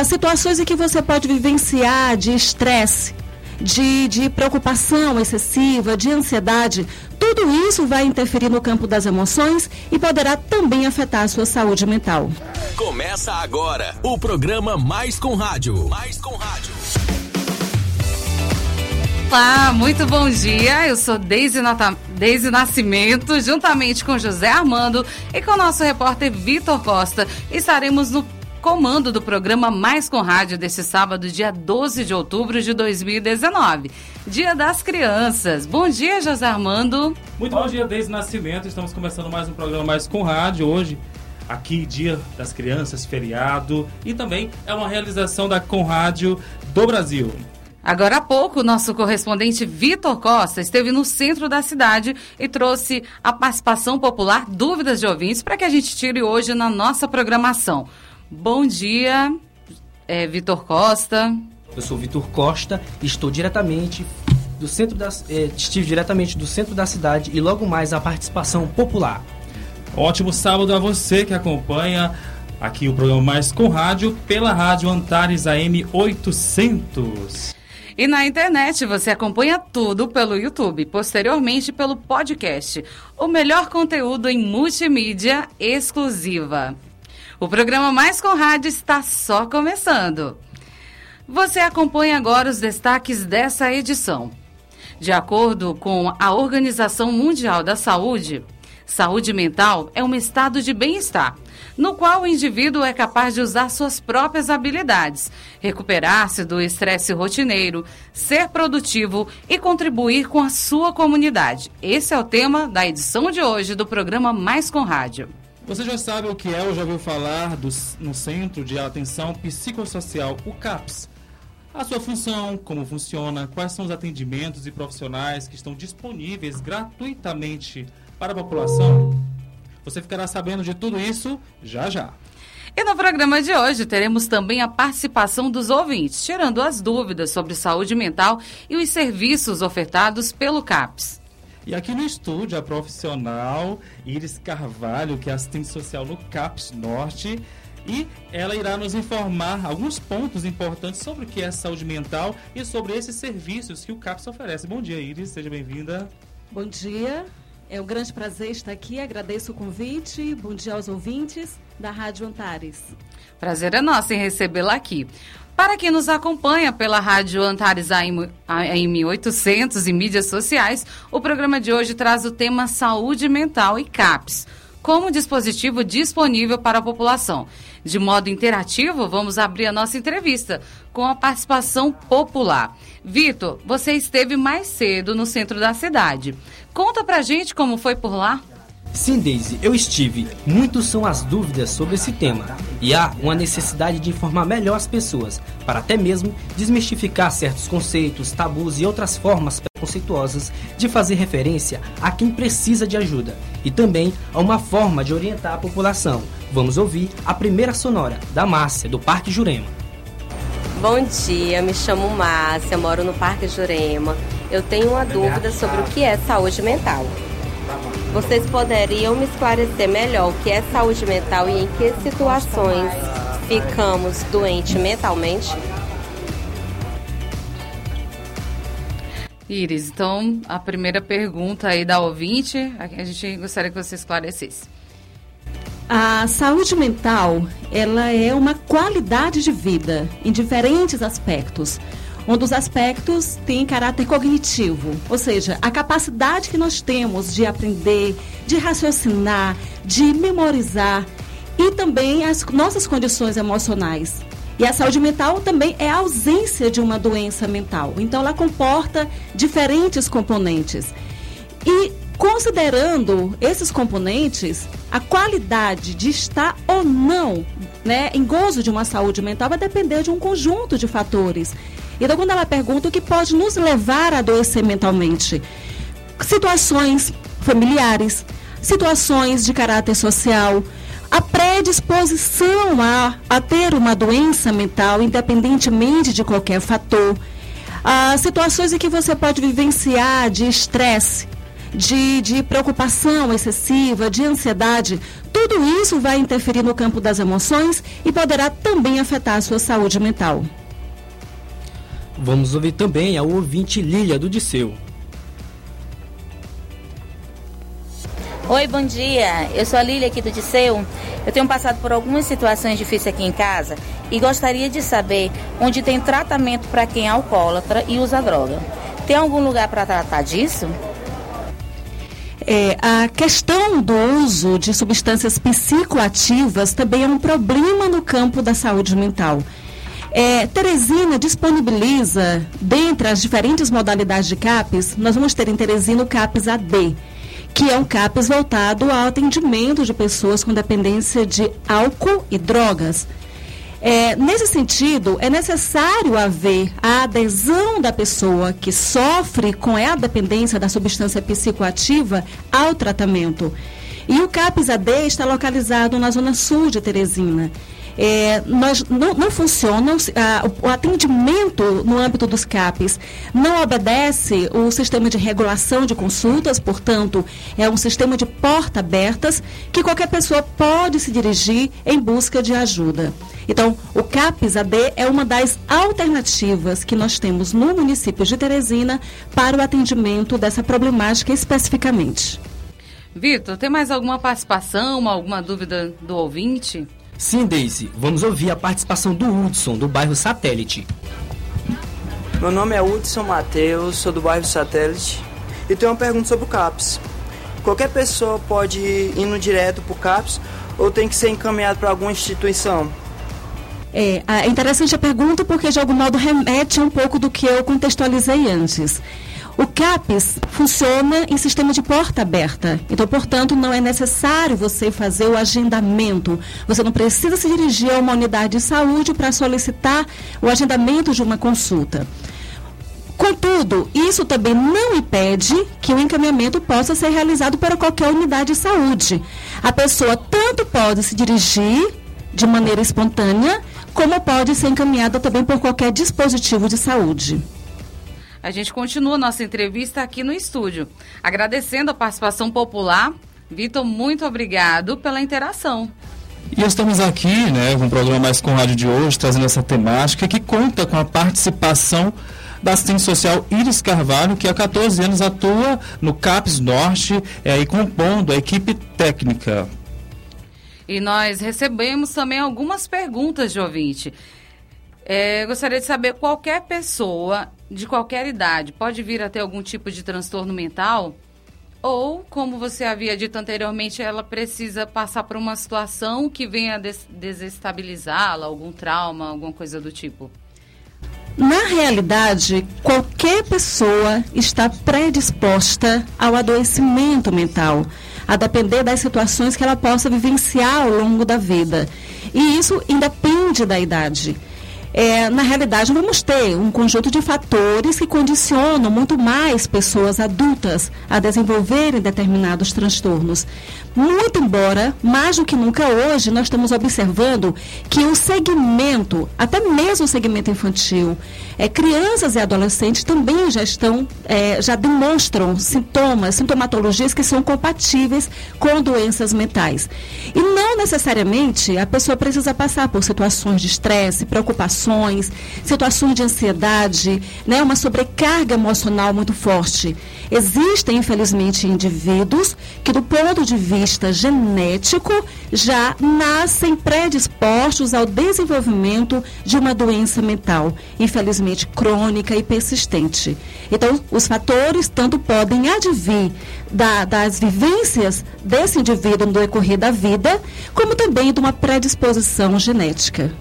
ah, situações em que você pode vivenciar de estresse, de, de preocupação excessiva, de ansiedade, tudo isso vai interferir no campo das emoções e poderá também afetar a sua saúde mental. Começa agora o programa Mais com Rádio. Mais com Rádio. Olá, muito bom dia. Eu sou Deise, Nata... Deise Nascimento, juntamente com José Armando e com o nosso repórter Vitor Costa. Estaremos no comando do programa Mais com Rádio desse sábado, dia 12 de outubro de 2019. Dia das Crianças. Bom dia, José Armando. Muito bom dia, desde o nascimento. Estamos começando mais um programa Mais com Rádio hoje. Aqui, Dia das Crianças, feriado. E também é uma realização da Conrádio do Brasil. Agora há pouco, nosso correspondente Vitor Costa esteve no centro da cidade e trouxe a participação popular Dúvidas de Ouvintes para que a gente tire hoje na nossa programação. Bom dia, é, Vitor Costa. Eu sou Vitor Costa e estou diretamente do centro da, é, estive diretamente do centro da cidade e logo mais a participação popular. Ótimo sábado a você que acompanha aqui o programa Mais com Rádio pela Rádio Antares AM 800. E na internet você acompanha tudo pelo YouTube, posteriormente pelo podcast. O melhor conteúdo em multimídia exclusiva. O programa Mais com Rádio está só começando. Você acompanha agora os destaques dessa edição. De acordo com a Organização Mundial da Saúde, saúde mental é um estado de bem-estar, no qual o indivíduo é capaz de usar suas próprias habilidades, recuperar-se do estresse rotineiro, ser produtivo e contribuir com a sua comunidade. Esse é o tema da edição de hoje do programa Mais com Rádio. Você já sabe o que é ou já ouviu falar do, no Centro de Atenção Psicossocial, o CAPS? A sua função, como funciona, quais são os atendimentos e profissionais que estão disponíveis gratuitamente para a população? Você ficará sabendo de tudo isso já já. E no programa de hoje teremos também a participação dos ouvintes, tirando as dúvidas sobre saúde mental e os serviços ofertados pelo CAPS. E aqui no estúdio, a profissional Iris Carvalho, que é assistente social no CAPS Norte, e ela irá nos informar alguns pontos importantes sobre o que é saúde mental e sobre esses serviços que o CAPS oferece. Bom dia, Iris, seja bem-vinda. Bom dia, é um grande prazer estar aqui, agradeço o convite, bom dia aos ouvintes da Rádio Antares. Prazer é nosso em recebê-la aqui. Para quem nos acompanha pela Rádio Antares AM 800 e mídias sociais, o programa de hoje traz o tema Saúde Mental e CAPS, como dispositivo disponível para a população. De modo interativo, vamos abrir a nossa entrevista com a participação popular. Vitor, você esteve mais cedo no centro da cidade. Conta pra gente como foi por lá. Sim, Daisy, eu estive. Muitos são as dúvidas sobre esse tema. E há uma necessidade de informar melhor as pessoas, para até mesmo desmistificar certos conceitos, tabus e outras formas preconceituosas de fazer referência a quem precisa de ajuda. E também a uma forma de orientar a população. Vamos ouvir a primeira sonora, da Márcia, do Parque Jurema. Bom dia, me chamo Márcia, moro no Parque Jurema. Eu tenho uma dúvida sobre o que é saúde mental. Vocês poderiam me esclarecer melhor o que é saúde mental e em que situações ficamos doentes mentalmente? Iris, então a primeira pergunta aí da ouvinte, a gente gostaria que você esclarecesse. A saúde mental, ela é uma qualidade de vida em diferentes aspectos. Um dos aspectos tem caráter cognitivo, ou seja, a capacidade que nós temos de aprender, de raciocinar, de memorizar e também as nossas condições emocionais. E a saúde mental também é a ausência de uma doença mental. Então, ela comporta diferentes componentes. E considerando esses componentes, a qualidade de estar ou não né, em gozo de uma saúde mental vai depender de um conjunto de fatores. Então, quando ela pergunta o que pode nos levar a adoecer mentalmente, situações familiares, situações de caráter social, a predisposição a, a ter uma doença mental, independentemente de qualquer fator, as situações em que você pode vivenciar de estresse, de, de preocupação excessiva, de ansiedade, tudo isso vai interferir no campo das emoções e poderá também afetar a sua saúde mental. Vamos ouvir também a ouvinte Lília do Disseu. Oi, bom dia. Eu sou a Lília aqui do Disseu. Eu tenho passado por algumas situações difíceis aqui em casa e gostaria de saber onde tem tratamento para quem é alcoólatra e usa droga. Tem algum lugar para tratar disso? É, a questão do uso de substâncias psicoativas também é um problema no campo da saúde mental. É, Teresina disponibiliza, dentre as diferentes modalidades de CAPES, nós vamos ter em Teresina o CAPES AD, que é um CAPES voltado ao atendimento de pessoas com dependência de álcool e drogas. É, nesse sentido, é necessário haver a adesão da pessoa que sofre com a dependência da substância psicoativa ao tratamento. E o CAPES AD está localizado na zona sul de Teresina. É, nós, não, não funciona, o, atendimento no âmbito dos CAPs não obedece o sistema de regulação de consultas, portanto, é um sistema de porta abertas que qualquer pessoa pode se dirigir em busca de ajuda. Então, o CAPS AD é uma das alternativas que nós temos no município de Teresina para o atendimento dessa problemática especificamente. Vitor, tem mais alguma participação, alguma dúvida do ouvinte? Sim, Daisy, vamos ouvir a participação do Hudson, do bairro Satélite. Meu nome é Hudson Matheus, sou do bairro Satélite e tenho uma pergunta sobre o CAPS. Qualquer pessoa pode ir indo direto para o CAPS ou tem que ser encaminhado para alguma instituição? É, é interessante a pergunta porque de algum modo remete um pouco do que eu contextualizei antes. O CAPES funciona em sistema de porta aberta. Então, portanto, não é necessário você fazer o agendamento. Você não precisa se dirigir a uma unidade de saúde para solicitar o agendamento de uma consulta. Contudo, isso também não impede que o encaminhamento possa ser realizado para qualquer unidade de saúde. A pessoa tanto pode se dirigir de maneira espontânea, como pode ser encaminhada também por qualquer dispositivo de saúde. A gente continua nossa entrevista aqui no estúdio. Agradecendo a participação popular. Vitor, muito obrigado pela interação. E estamos aqui, né, com o programa Mais com Rádio de hoje, trazendo essa temática que conta com a participação da assistente social Iris Carvalho, que há 14 anos atua no CAPES Norte, é, aí compondo a equipe técnica. E nós recebemos também algumas perguntas de ouvinte. É, gostaria de saber, qualquer pessoa de qualquer idade pode vir a ter algum tipo de transtorno mental? Ou, como você havia dito anteriormente, ela precisa passar por uma situação que venha des desestabilizá-la, algum trauma, alguma coisa do tipo? Na realidade, qualquer pessoa está predisposta ao adoecimento mental, a depender das situações que ela possa vivenciar ao longo da vida. E isso independe da idade é, na realidade, vamos ter um conjunto de fatores que condicionam muito mais pessoas adultas a desenvolverem determinados transtornos. Muito embora, mais do que nunca hoje, nós estamos observando que o segmento, até mesmo o segmento infantil, é, crianças e adolescentes também já estão, é, já demonstram sintomas, sintomatologias que são compatíveis com doenças mentais. E não necessariamente a pessoa precisa passar por situações de estresse, preocupações, situações de ansiedade, né, uma sobrecarga emocional muito forte. Existem, infelizmente, indivíduos que, do ponto de vista genético, já nascem predispostos ao desenvolvimento de uma doença mental, infelizmente crônica e persistente. Então, os fatores tanto podem advir da, das vivências desse indivíduo no decorrer da vida, como também de uma predisposição genética.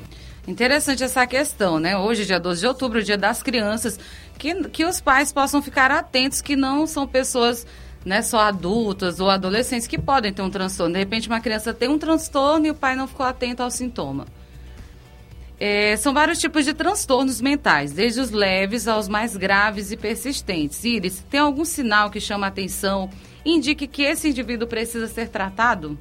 Interessante essa questão, né? Hoje, dia 12 de outubro, dia das crianças, que, que os pais possam ficar atentos que não são pessoas né, só adultas ou adolescentes que podem ter um transtorno. De repente, uma criança tem um transtorno e o pai não ficou atento ao sintoma. É, são vários tipos de transtornos mentais, desde os leves aos mais graves e persistentes. Iris, tem algum sinal que chama a atenção indique que esse indivíduo precisa ser tratado?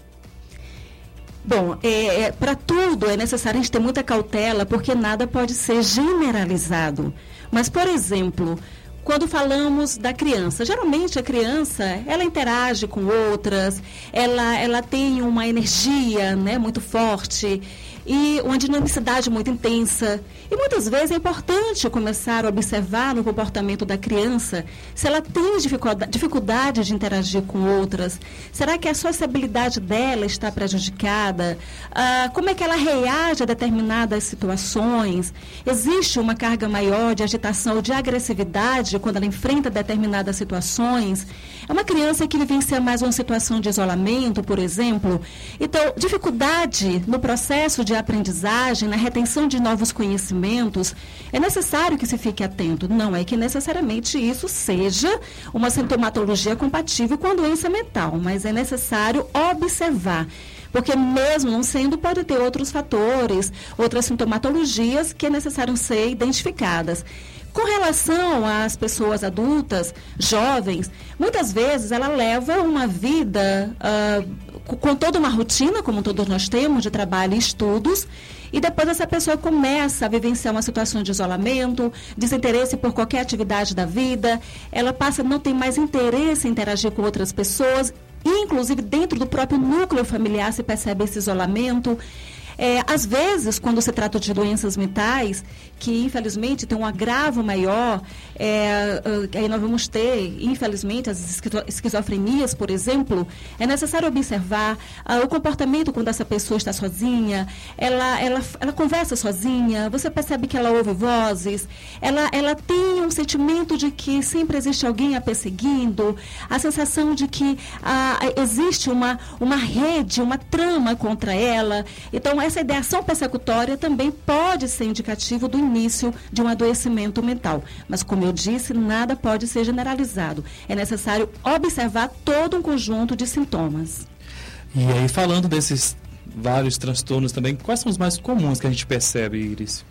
Bom, é, é, para tudo é necessário a gente ter muita cautela, porque nada pode ser generalizado. Mas, por exemplo, quando falamos da criança. Geralmente a criança, ela interage com outras, ela, ela tem uma energia né, muito forte e uma dinamicidade muito intensa. E muitas vezes é importante começar a observar no comportamento da criança se ela tem dificuldade de interagir com outras. Será que a sociabilidade dela está prejudicada? Ah, como é que ela reage a determinadas situações? Existe uma carga maior de agitação ou de agressividade quando ela enfrenta determinadas situações? É uma criança que vivencia mais uma situação de isolamento, por exemplo. Então, dificuldade no processo de aprendizagem, na retenção de novos conhecimentos, é necessário que se fique atento. Não é que necessariamente isso seja uma sintomatologia compatível com a doença mental, mas é necessário observar porque mesmo não sendo, pode ter outros fatores, outras sintomatologias que é necessário ser identificadas. Com relação às pessoas adultas, jovens, muitas vezes ela leva uma vida uh, com toda uma rotina, como todos nós temos, de trabalho e estudos, e depois essa pessoa começa a vivenciar uma situação de isolamento, desinteresse por qualquer atividade da vida, ela passa não ter mais interesse em interagir com outras pessoas, inclusive dentro do próprio núcleo familiar se percebe esse isolamento. É, às vezes, quando se trata de doenças mentais, que infelizmente tem um agravo maior, é, é, aí nós vamos ter, infelizmente, as esquizofrenias, por exemplo, é necessário observar ah, o comportamento quando essa pessoa está sozinha, ela, ela, ela conversa sozinha, você percebe que ela ouve vozes, ela, ela tem um sentimento de que sempre existe alguém a perseguindo, a sensação de que ah, existe uma, uma rede, uma trama contra ela. Então, essa ideação persecutória também pode ser indicativo do início de um adoecimento mental. Mas, como eu disse, nada pode ser generalizado. É necessário observar todo um conjunto de sintomas. E aí, falando desses vários transtornos também, quais são os mais comuns que a gente percebe, Iris?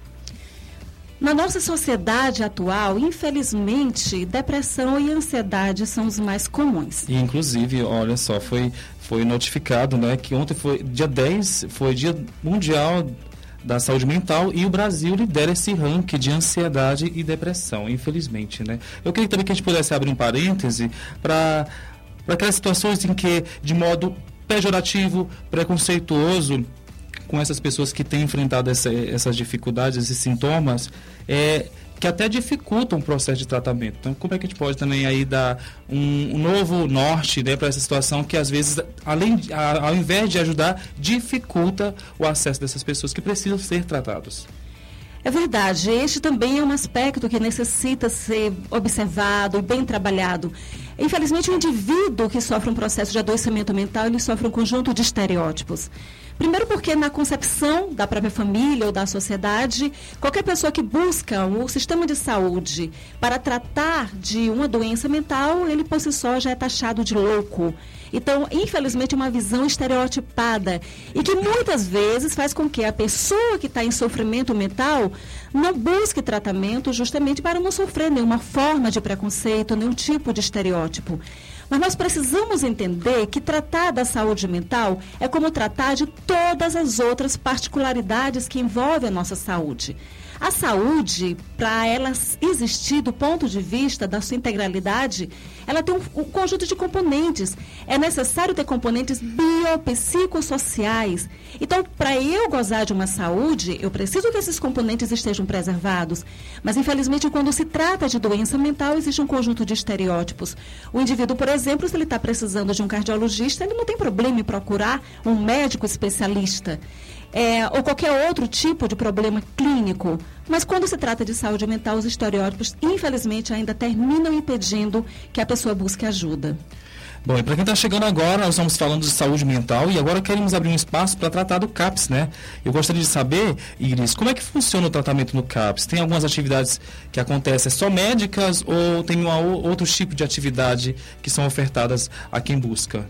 Na nossa sociedade atual, infelizmente, depressão e ansiedade são os mais comuns. E, inclusive, olha só, foi, foi notificado né, que ontem foi dia 10, foi dia mundial da saúde mental e o Brasil lidera esse ranking de ansiedade e depressão, infelizmente, né? Eu queria também que a gente pudesse abrir um parêntese para aquelas situações em que, de modo pejorativo, preconceituoso, com essas pessoas que têm enfrentado essa, essas dificuldades, esses sintomas, é, que até dificultam o processo de tratamento. Então, como é que a gente pode também aí dar um, um novo norte né, para essa situação que às vezes, além, a, ao invés de ajudar, dificulta o acesso dessas pessoas que precisam ser tratados? É verdade. Este também é um aspecto que necessita ser observado e bem trabalhado. Infelizmente, o indivíduo que sofre um processo de adoecimento mental, ele sofre um conjunto de estereótipos. Primeiro porque na concepção da própria família ou da sociedade, qualquer pessoa que busca o sistema de saúde para tratar de uma doença mental, ele por si só já é taxado de louco. Então, infelizmente, é uma visão estereotipada e que muitas vezes faz com que a pessoa que está em sofrimento mental não busque tratamento justamente para não sofrer nenhuma forma de preconceito, nenhum tipo de estereótipo. Mas nós precisamos entender que tratar da saúde mental é como tratar de todas as outras particularidades que envolvem a nossa saúde. A saúde, para ela existir do ponto de vista da sua integralidade, ela tem um, um conjunto de componentes. É necessário ter componentes biopsicossociais. Então, para eu gozar de uma saúde, eu preciso que esses componentes estejam preservados. Mas, infelizmente, quando se trata de doença mental, existe um conjunto de estereótipos. O indivíduo, por exemplo, se ele está precisando de um cardiologista, ele não tem problema em procurar um médico especialista é, ou qualquer outro tipo de problema clínico. Mas quando se trata de saúde mental, os estereótipos, infelizmente, ainda terminam impedindo que a pessoa busque ajuda. Bom, e para quem está chegando agora, nós estamos falando de saúde mental e agora queremos abrir um espaço para tratar do CAPS, né? Eu gostaria de saber, Iris, como é que funciona o tratamento no CAPS? Tem algumas atividades que acontecem só médicas ou tem uma, outros tipos de atividade que são ofertadas a quem busca?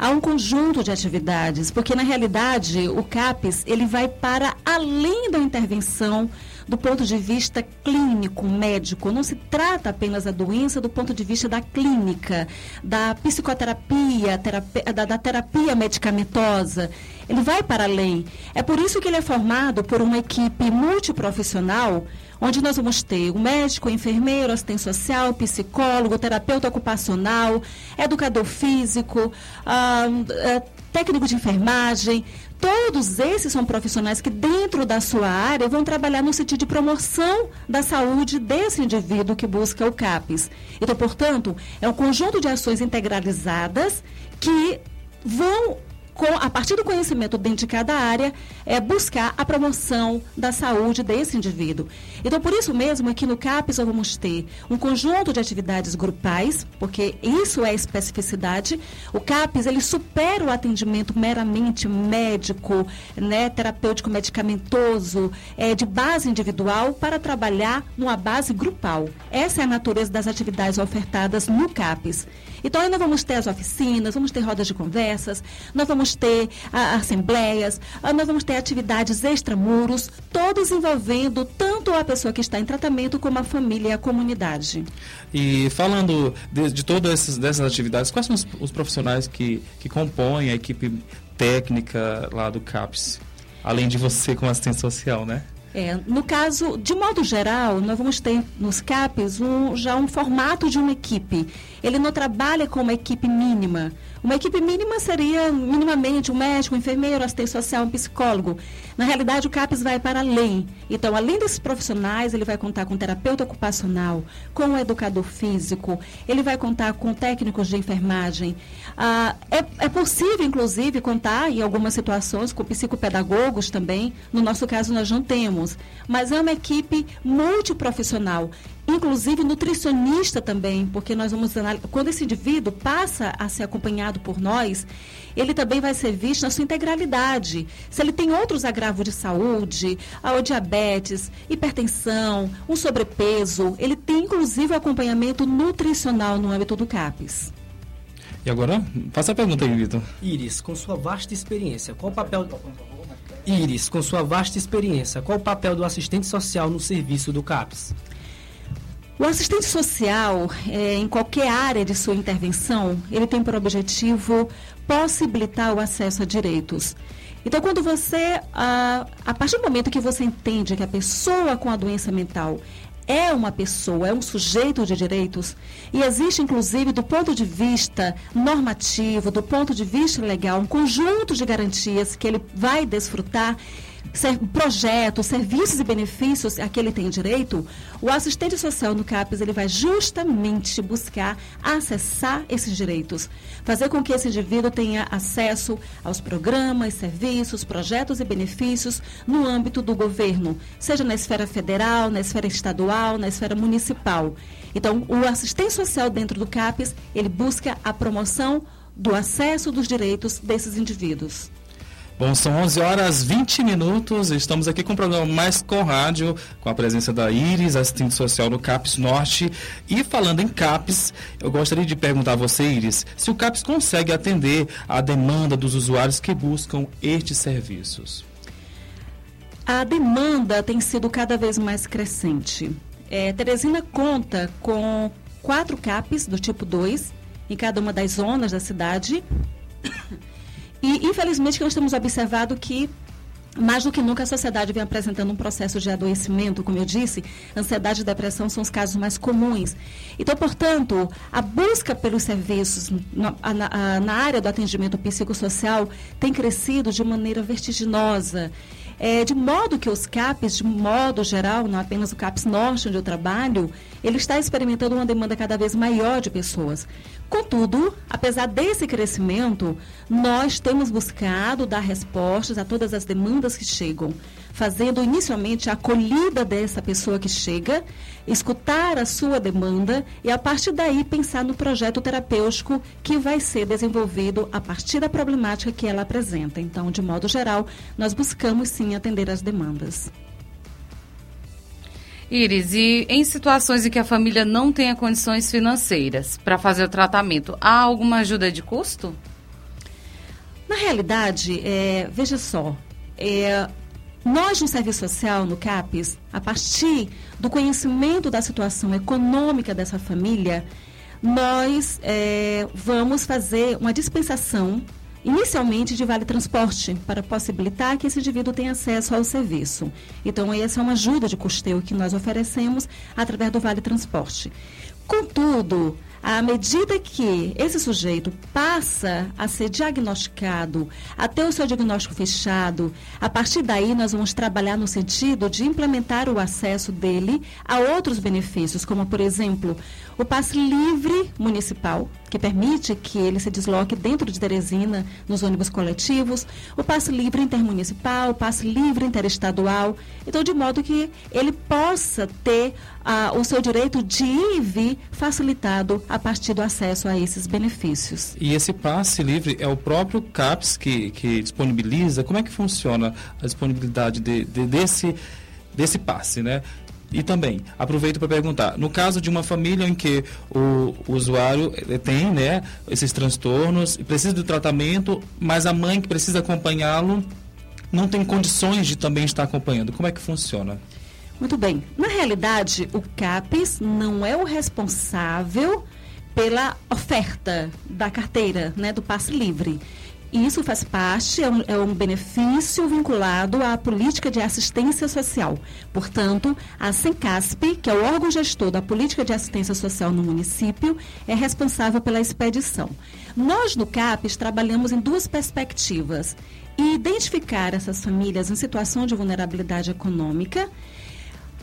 Há um conjunto de atividades, porque na realidade o CAPES ele vai para além da intervenção do ponto de vista clínico, médico. Não se trata apenas da doença do ponto de vista da clínica, da psicoterapia, terapia, da, da terapia medicamentosa. Ele vai para além. É por isso que ele é formado por uma equipe multiprofissional onde nós vamos ter o médico, o enfermeiro, assistente social, psicólogo, terapeuta ocupacional, educador físico, ah, eh, técnico de enfermagem, Todos esses são profissionais que, dentro da sua área, vão trabalhar no sentido de promoção da saúde desse indivíduo que busca o CAPES. Então, portanto, é um conjunto de ações integralizadas que vão com, a partir do conhecimento dentro de cada área, é buscar a promoção da saúde desse indivíduo. Então, por isso mesmo, aqui no CAPES nós vamos ter um conjunto de atividades grupais, porque isso é especificidade. O CAPES, ele supera o atendimento meramente médico, né, terapêutico medicamentoso, é, de base individual, para trabalhar numa base grupal. Essa é a natureza das atividades ofertadas no CAPES. Então, ainda vamos ter as oficinas, vamos ter rodas de conversas, nós vamos ter a, assembleias, a, nós vamos ter atividades extramuros, todos envolvendo tanto a pessoa que está em tratamento como a família e a comunidade. E falando de, de todas essas, dessas atividades, quais são os, os profissionais que, que compõem a equipe técnica lá do CAPS? Além de você como assistente social, né? É, no caso, de modo geral, nós vamos ter nos CAPs um, já um formato de uma equipe. Ele não trabalha com uma equipe mínima. Uma equipe mínima seria, minimamente, um médico, um enfermeiro, assistente social, um psicólogo. Na realidade, o CAPES vai para além. Então, além desses profissionais, ele vai contar com terapeuta ocupacional, com um educador físico, ele vai contar com técnicos de enfermagem. Ah, é, é possível, inclusive, contar, em algumas situações, com psicopedagogos também. No nosso caso, nós não temos. Mas é uma equipe multiprofissional inclusive nutricionista também, porque nós vamos quando esse indivíduo passa a ser acompanhado por nós, ele também vai ser visto na sua integralidade. Se ele tem outros agravos de saúde, a diabetes, hipertensão, um sobrepeso, ele tem inclusive o acompanhamento nutricional no âmbito do CAPES. E agora, faça a pergunta aí, Vitor. Iris, com sua vasta experiência, qual o papel Iris, com sua vasta experiência, qual o papel do assistente social no serviço do CAPES? O assistente social, é, em qualquer área de sua intervenção, ele tem por objetivo possibilitar o acesso a direitos. Então, quando você, a, a partir do momento que você entende que a pessoa com a doença mental é uma pessoa, é um sujeito de direitos, e existe, inclusive, do ponto de vista normativo, do ponto de vista legal, um conjunto de garantias que ele vai desfrutar ser, projetos, serviços e benefícios a que ele tem direito, o assistente social no CAPES ele vai justamente buscar acessar esses direitos, fazer com que esse indivíduo tenha acesso aos programas, serviços, projetos e benefícios no âmbito do governo, seja na esfera federal, na esfera estadual, na esfera municipal. Então, o assistente social dentro do CAPES, ele busca a promoção do acesso dos direitos desses indivíduos. Bom, são 11 horas 20 minutos. Estamos aqui com o programa Mais com Rádio, com a presença da Iris, assistente social no CAPES Norte. E falando em CAPES, eu gostaria de perguntar a você, Iris, se o CAPES consegue atender a demanda dos usuários que buscam estes serviços. A demanda tem sido cada vez mais crescente. É, Teresina conta com quatro CAPES do tipo 2 em cada uma das zonas da cidade. E, infelizmente, nós temos observado que mais do que nunca a sociedade vem apresentando um processo de adoecimento, como eu disse, ansiedade e depressão são os casos mais comuns. Então, portanto, a busca pelos serviços na, na, na área do atendimento psicossocial tem crescido de maneira vertiginosa. É, de modo que os CAPs, de modo geral, não apenas o CAPS Norte, onde eu trabalho, ele está experimentando uma demanda cada vez maior de pessoas. Contudo, apesar desse crescimento, nós temos buscado dar respostas a todas as demandas que chegam, fazendo inicialmente a acolhida dessa pessoa que chega, escutar a sua demanda e a partir daí pensar no projeto terapêutico que vai ser desenvolvido a partir da problemática que ela apresenta. Então, de modo geral, nós buscamos sim atender as demandas. Iris, e em situações em que a família não tenha condições financeiras para fazer o tratamento, há alguma ajuda de custo? Na realidade, é, veja só, é, nós no Serviço Social, no CAPES, a partir do conhecimento da situação econômica dessa família, nós é, vamos fazer uma dispensação inicialmente de vale transporte, para possibilitar que esse indivíduo tenha acesso ao serviço. Então, essa é uma ajuda de custeio que nós oferecemos através do vale transporte. Contudo, à medida que esse sujeito passa a ser diagnosticado, a ter o seu diagnóstico fechado, a partir daí nós vamos trabalhar no sentido de implementar o acesso dele a outros benefícios, como, por exemplo, o passe livre municipal, que permite que ele se desloque dentro de Teresina, nos ônibus coletivos, o passe livre intermunicipal, o passe livre interestadual, então de modo que ele possa ter ah, o seu direito de ir e vir facilitado a partir do acesso a esses benefícios. E esse passe livre é o próprio CAPS que, que disponibiliza? Como é que funciona a disponibilidade de, de, desse, desse passe, né? E também, aproveito para perguntar, no caso de uma família em que o, o usuário eh, tem né, esses transtornos, precisa do tratamento, mas a mãe que precisa acompanhá-lo não tem condições de também estar acompanhando, como é que funciona? Muito bem. Na realidade, o CAPES não é o responsável pela oferta da carteira, né, do passe livre. Isso faz parte, é um, é um, benefício vinculado à política de assistência social. Portanto, a SENCASP, que é o órgão gestor da política de assistência social no município, é responsável pela expedição. Nós, no CAPES, trabalhamos em duas perspectivas. Identificar essas famílias em situação de vulnerabilidade econômica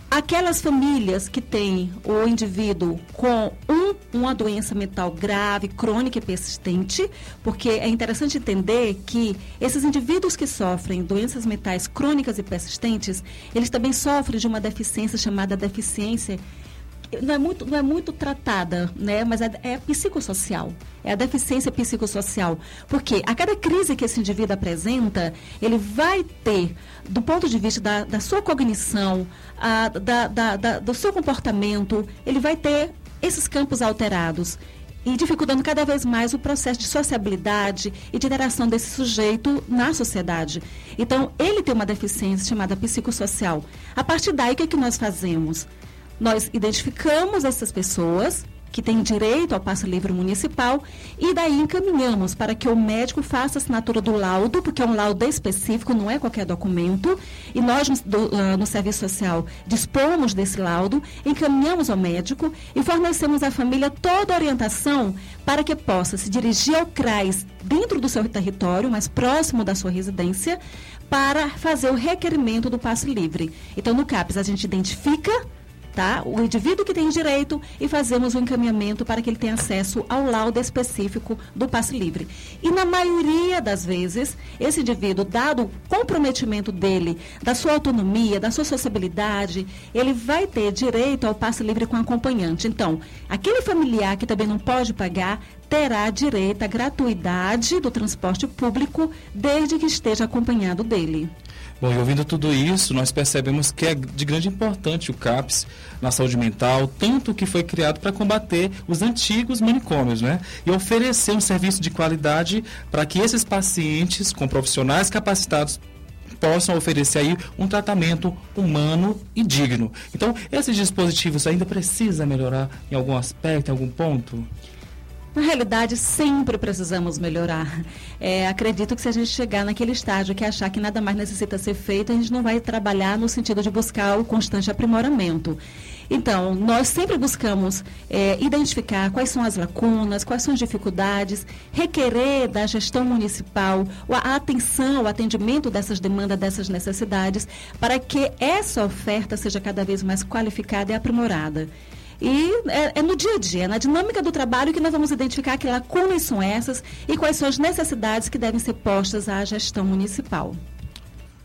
Aquelas famílias que têm o indivíduo com um, uma doença mental grave, crônica e persistente, porque é interessante entender que esses indivíduos que sofrem doenças mentais crônicas e persistentes, eles também sofrem de uma deficiência chamada deficiência não é muito, não é muito tratada, né? Mas é, é psicossocial. É a deficiência psicossocial. Porque a cada crise que esse indivíduo apresenta, ele vai ter, do ponto de vista da, da sua cognição, a, da, da, da, do seu comportamento, ele vai ter esses campos alterados e dificultando cada vez mais o processo de sociabilidade e de interação desse sujeito na sociedade. Então, ele tem uma deficiência chamada psicossocial. A partir daí, o que, é que nós fazemos? Nós identificamos essas pessoas que têm direito ao passe livre municipal e daí encaminhamos para que o médico faça a assinatura do laudo, porque é um laudo específico, não é qualquer documento, e nós do, uh, no Serviço Social dispomos desse laudo, encaminhamos ao médico e fornecemos à família toda a orientação para que possa se dirigir ao CRAS dentro do seu território, mais próximo da sua residência, para fazer o requerimento do passe livre. Então, no CAPES, a gente identifica tá? O indivíduo que tem direito e fazemos o encaminhamento para que ele tenha acesso ao laudo específico do passe livre. E na maioria das vezes, esse indivíduo, dado o comprometimento dele, da sua autonomia, da sua sociabilidade, ele vai ter direito ao passe livre com acompanhante. Então, aquele familiar que também não pode pagar terá direito à gratuidade do transporte público desde que esteja acompanhado dele. Bom, e ouvindo tudo isso, nós percebemos que é de grande importância o CAPS na saúde mental, tanto que foi criado para combater os antigos manicômios, né? E oferecer um serviço de qualidade para que esses pacientes com profissionais capacitados possam oferecer aí um tratamento humano e digno. Então, esses dispositivos ainda precisa melhorar em algum aspecto, em algum ponto? Na realidade, sempre precisamos melhorar. É, acredito que se a gente chegar naquele estágio que achar que nada mais necessita ser feito, a gente não vai trabalhar no sentido de buscar o constante aprimoramento. Então, nós sempre buscamos é, identificar quais são as lacunas, quais são as dificuldades, requerer da gestão municipal a atenção, o atendimento dessas demandas, dessas necessidades, para que essa oferta seja cada vez mais qualificada e aprimorada. E é, é, no dia a dia, na dinâmica do trabalho, que nós vamos identificar que lacunas são essas e quais são as necessidades que devem ser postas à gestão municipal.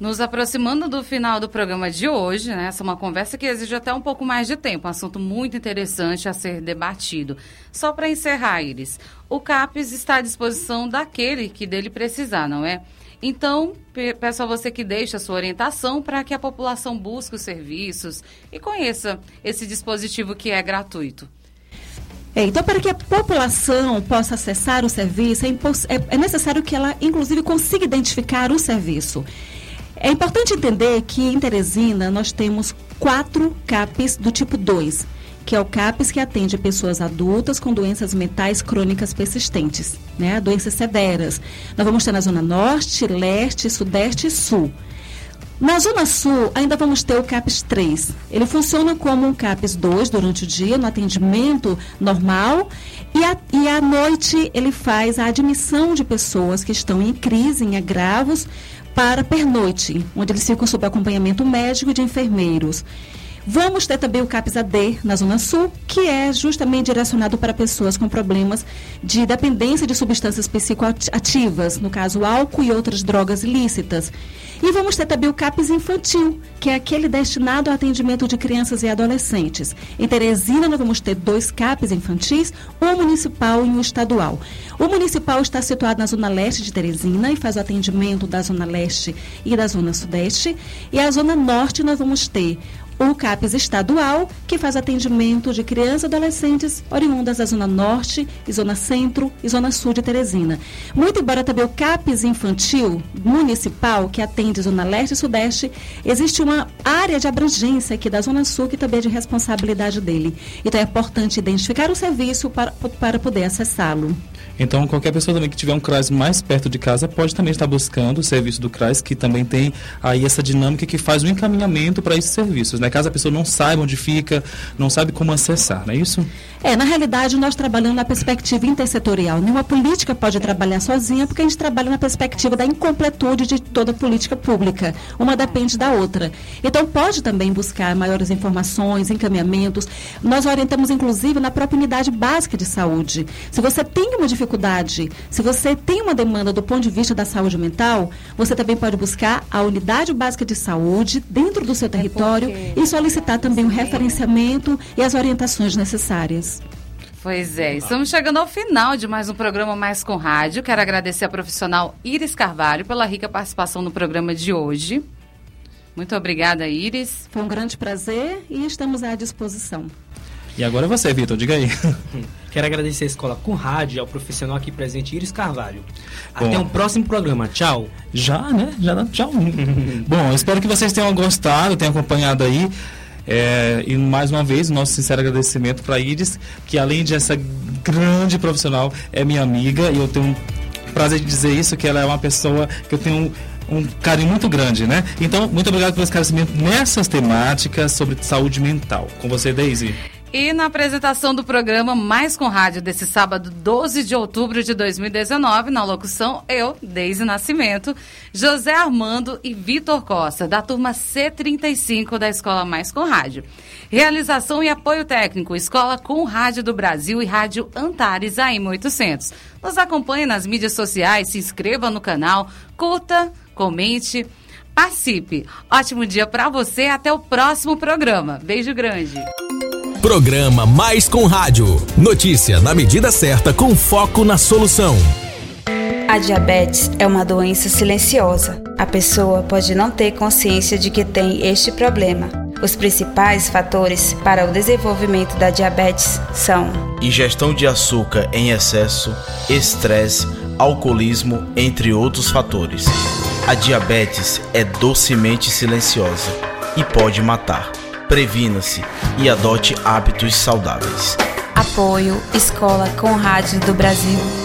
Nos aproximando do final do programa de hoje, né, essa é uma conversa que exige até um pouco mais de tempo, um assunto muito interessante a ser debatido. Só para encerrar, Iris, o CAPES está à disposição daquele que dele precisar, não é? Então, peço a você que deixe a sua orientação para que a população busque os serviços e conheça esse dispositivo que é gratuito. É, então, para que a população possa acessar o serviço, é, é, é necessário que ela, inclusive, consiga identificar o serviço. É importante entender que em Teresina nós temos quatro CAPs do tipo 2, que é o CAPs que atende pessoas adultas com doenças mentais crônicas persistentes, né? doenças severas. Nós vamos ter na Zona Norte, Leste, Sudeste e Sul. Na Zona Sul, ainda vamos ter o CAPS 3. Ele funciona como um CAPS 2 durante o dia, no atendimento normal, e, a, e à noite ele faz a admissão de pessoas que estão em crise, em agravos, para pernoite, onde eles ficam sob acompanhamento médico e de enfermeiros. Vamos ter também o CAPS AD na Zona Sul, que é justamente direcionado para pessoas com problemas de dependência de substâncias psicoativas, no caso álcool e outras drogas ilícitas. E vamos ter também o CAPS infantil, que é aquele destinado ao atendimento de crianças e adolescentes. Em Teresina, nós vamos ter dois CAPs infantis, um municipal e um estadual. O municipal está situado na zona leste de Teresina e faz o atendimento da zona leste e da zona sudeste. E a zona norte nós vamos ter o CAPES estadual, que faz atendimento de crianças e adolescentes oriundas da Zona Norte, e Zona Centro e Zona Sul de Teresina. Muito embora também o CAPES infantil municipal, que atende Zona Leste e Sudeste, existe uma área de abrangência aqui da Zona Sul que também é de responsabilidade dele. Então é importante identificar o serviço para, para poder acessá-lo. Então, qualquer pessoa também que tiver um CRAS mais perto de casa pode também estar buscando o serviço do CRAS, que também tem aí essa dinâmica que faz o encaminhamento para esses serviços, né? Caso a pessoa não saiba onde fica, não sabe como acessar, não é isso? É, na realidade, nós trabalhamos na perspectiva intersetorial. Nenhuma política pode trabalhar sozinha, porque a gente trabalha na perspectiva da incompletude de toda política pública. Uma depende da outra. Então, pode também buscar maiores informações, encaminhamentos. Nós orientamos, inclusive, na própria unidade básica de saúde. Se você tem uma dificuldade, se você tem uma demanda do ponto de vista da saúde mental, você também pode buscar a unidade básica de saúde dentro do seu território é e solicitar também o referenciamento e as orientações necessárias. Pois é, estamos chegando ao final de mais um programa Mais com Rádio. Quero agradecer a profissional Iris Carvalho pela rica participação no programa de hoje. Muito obrigada, Iris. Foi um grande prazer e estamos à disposição. E agora você, Vitor, diga aí. Quero agradecer a Escola com Rádio ao profissional aqui presente, Iris Carvalho. Bom, Até um próximo programa. Tchau. Já, né? Já dá tchau. Bom, espero que vocês tenham gostado, tenham acompanhado aí. É, e mais uma vez, nosso sincero agradecimento para Iris, que além de essa grande profissional, é minha amiga e eu tenho prazer de dizer isso, que ela é uma pessoa que eu tenho um, um carinho muito grande, né? Então, muito obrigado pelo esclarecimento nessas temáticas sobre saúde mental. Com você, Daisy. E na apresentação do programa Mais com Rádio desse sábado, 12 de outubro de 2019, na locução, eu, Deise Nascimento, José Armando e Vitor Costa, da turma C35 da Escola Mais com Rádio. Realização e apoio técnico, Escola com Rádio do Brasil e Rádio Antares AM 800. Nos acompanhe nas mídias sociais, se inscreva no canal, curta, comente, participe. Ótimo dia para você, até o próximo programa. Beijo grande. Programa Mais com Rádio. Notícia na medida certa com foco na solução. A diabetes é uma doença silenciosa. A pessoa pode não ter consciência de que tem este problema. Os principais fatores para o desenvolvimento da diabetes são ingestão de açúcar em excesso, estresse, alcoolismo, entre outros fatores. A diabetes é docemente silenciosa e pode matar. Previna-se e adote hábitos saudáveis. Apoio Escola com Rádio do Brasil.